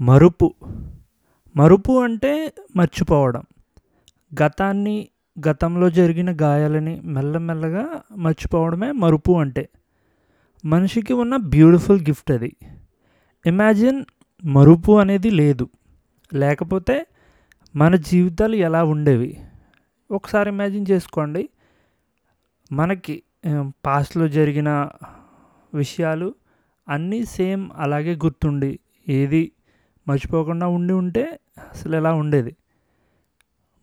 మరుపు. మరుపు అంటే మర్చిపోవడం. గతాన్ని గతంలో జరిగిన గాయాలని మెల్లమెల్లగా మర్చిపోవడమే మరుపు అంటే. మనిషికి ఉన్న బ్యూటిఫుల్ గిఫ్ట్ అది. ఇమాజిన్ మరుపు అనేది లేదు. లేకపోతే మన జీవితాలు ఎలా ఉండేవి? ఒకసారి ఇమాజిన్ చేసుకోండి. మనకి పాస్ట్లో జరిగిన విషయాలు అన్నీ సేమ్ అలాగే గుర్తుండి. ఏది మర్చిపోకుండా ఉండి ఉంటే అసలు ఎలా ఉండేది?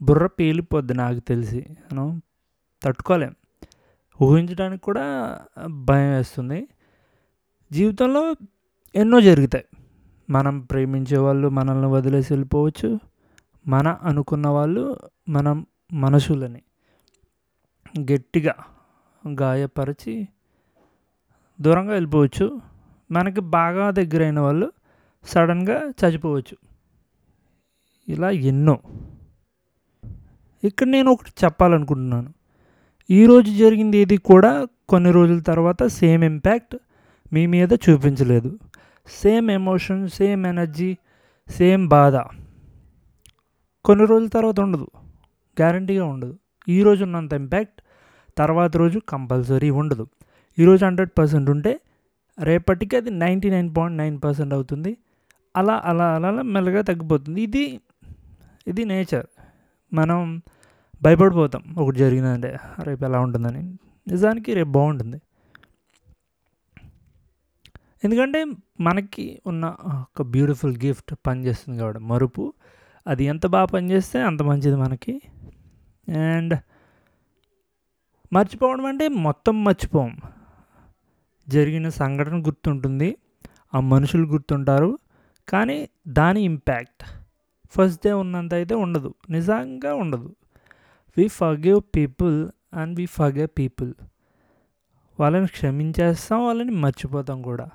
బుర్ర పేలిపోద్ది నాకు తెలిసి. మనం తట్టుకోలేం. ఊహించడానికి కూడా భయం వేస్తుంది. జీవితంలో ఎన్నో జరుగుతాయి. మనం ప్రేమించే వాళ్ళు మనల్ని వదిలేసి వెళ్ళిపోవచ్చు. మన అనుకున్న వాళ్ళు మనం మనసులని గట్టిగా గాయపరిచి దూరంగా వెళ్ళిపోవచ్చు. మనకి బాగా దగ్గరైన వాళ్ళు సడన్గా చచ్చిపోవచ్చు. ఇలా ఎన్నో. ఇక్కడ నేను ఒకటి చెప్పాలనుకుంటున్నాను. ఈరోజు జరిగింది ఏది కూడా కొన్ని రోజుల తర్వాత సేమ్ ఇంపాక్ట్ మీ మీద చూపించలేదు. Same emotion same energy same బాధ. కొన్ని రోజుల తర్వాత ఉండదు. గ్యారంటీగా ఉండదు. ఈరోజు ఉన్నంత ఇంపాక్ట్ తర్వాత రోజు కంపల్సరీ ఉండదు. ఈరోజు హండ్రెడ్ పర్సెంట్ ఉంటే రేపటికి అది ninety nine point nine percent అవుతుంది. అలా అలా అలా అలా మెల్లగా తగ్గిపోతుంది. ఇది ఇది నేచర్. మనం భయపడిపోతాం. ఒకటి జరిగిందంటే రేపు ఎలా ఉంటుందని. నిజానికి రేపు బాగుంటుంది. ఎందుకంటే మనకి ఉన్న ఒక బ్యూటిఫుల్ గిఫ్ట్ పనిచేస్తుంది కాబట్టి. మరుపు అది ఎంత బాగా పనిచేస్తే అంత మంచిది మనకి. అండ్ మర్చిపోవడం అంటే మొత్తం మర్చిపోం. జరిగిన సంఘటన గుర్తుంటుంది. ఆ మనుషులు గుర్తుంటారు. కానీ దాని ఇంపాక్ట్ ఫస్ట్ డే ఉన్నంత అయితే ఉండదు. నిజంగా ఉండదు. We forgive people and we forget people వాళ్ళని క్షమించేస్తాం వాళ్ళని మర్చిపోతాం కూడా.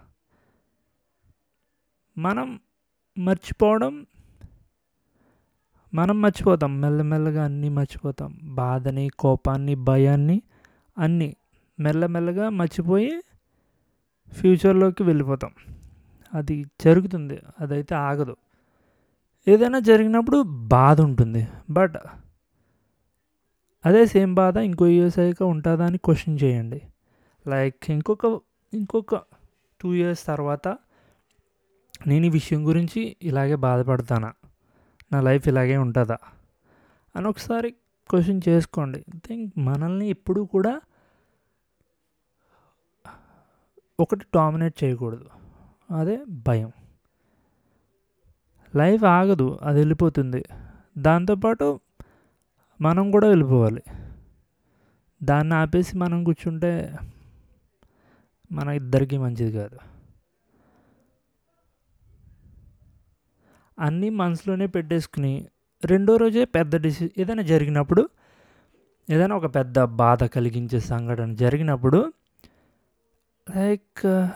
మనం మర్చిపోవడం మనం మర్చిపోతాం. మెల్లమెల్లగా అన్నీ మర్చిపోతాం. బాధని కోపాన్ని భయాన్ని అన్నీ మెల్లమెల్లగా మర్చిపోయి ఫ్యూచర్లోకి వెళ్ళిపోతాం. అది జరుగుతుంది అదైతే ఆగదు. ఏదైనా జరిగినప్పుడు బాధ ఉంటుంది. బట్ అదే సేమ్ బాధ ఇంకో ఇయర్స్ అయ్యాక ఉంటుందా అని క్వశ్చన్ చేయండి. లైక్ ఇంకొక ఇంకొక టూ ఇయర్స్ తర్వాత నేను ఈ విషయం గురించి ఇలాగే బాధపడతానా? నా లైఫ్ ఇలాగే ఉంటుందా? అని ఒకసారి క్వశ్చన్ చేసుకోండి. థింక్ మనల్ని ఎప్పుడూ కూడా ఒకటి డామినేట్ చేయకూడదు. అదే భయం. లైఫ్ ఆగదు అది వెళ్ళిపోతుంది. దాంతోపాటు మనం కూడా వెళ్ళిపోవాలి. దాన్ని ఆపేసి మనం కూర్చుంటే మన ఇద్దరికీ మంచిది కాదు. అన్నీ మనసులోనే పెట్టేసుకుని రెండో రోజే పెద్ద డిసి ఏదైనా జరిగినప్పుడు ఏదైనా ఒక పెద్ద బాధ కలిగించే సంఘటన జరిగినప్పుడు లైక్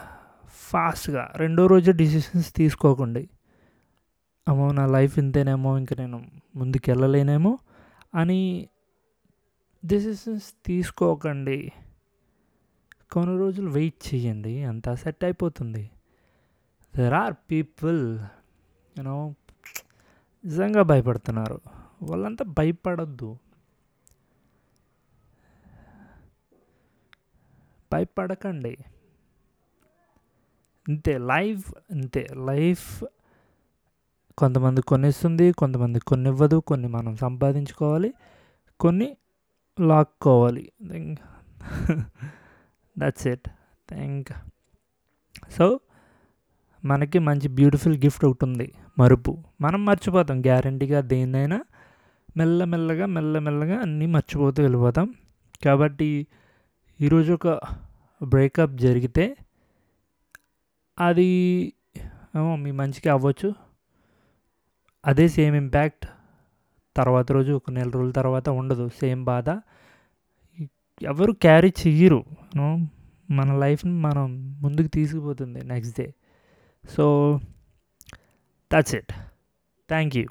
ఫాస్ట్గా రెండో రోజే డిసిషన్స్ తీసుకోకండి. అమ్మో నా లైఫ్ ఇంతేనేమో ఇంక నేను ముందుకు వెళ్ళలేనేమో అని డిసిషన్స్ తీసుకోకండి. కొన్ని రోజులు వెయిట్ చేయండి అంతా సెట్ అయిపోతుంది. దెర్ ఆర్ పీపుల్ యూనో నిజంగా భయపడుతున్నారు. వాళ్ళంతా భయపడద్దు. భయపడకండి. అంతే లైఫ్ అంతే లైఫ్. కొంతమంది కొనిస్తుంది కొంతమంది కొన్ని ఇవ్వదు కొన్ని మనం సంపాదించుకోవాలి కొన్ని లాక్కోవాలి. దట్స్ ఇట్ థ్యాంక్ సో మనకి మంచి బ్యూటిఫుల్ గిఫ్ట్ ఒకటి ఉంది మరుపు. మనం మర్చిపోతాం గ్యారంటీగా దేన్నైనా మెల్లమెల్లగా మెల్లమెల్లగా అన్నీ మర్చిపోతూ వెళ్ళిపోతాం. కాబట్టి ఈరోజు ఒక బ్రేకప్ జరిగితే అది ఏమో మీ మంచికి అవ్వచ్చు. అదే సేమ్ ఇంపాక్ట్ తర్వాత రోజు ఒక నెల రోజుల తర్వాత ఉండదు. సేమ్ బాధ. ఎవరు క్యారీ చెయ్యరు. మన లైఫ్ని మనం ముందుకు తీసుకుపోతుంది next day so that's it thank you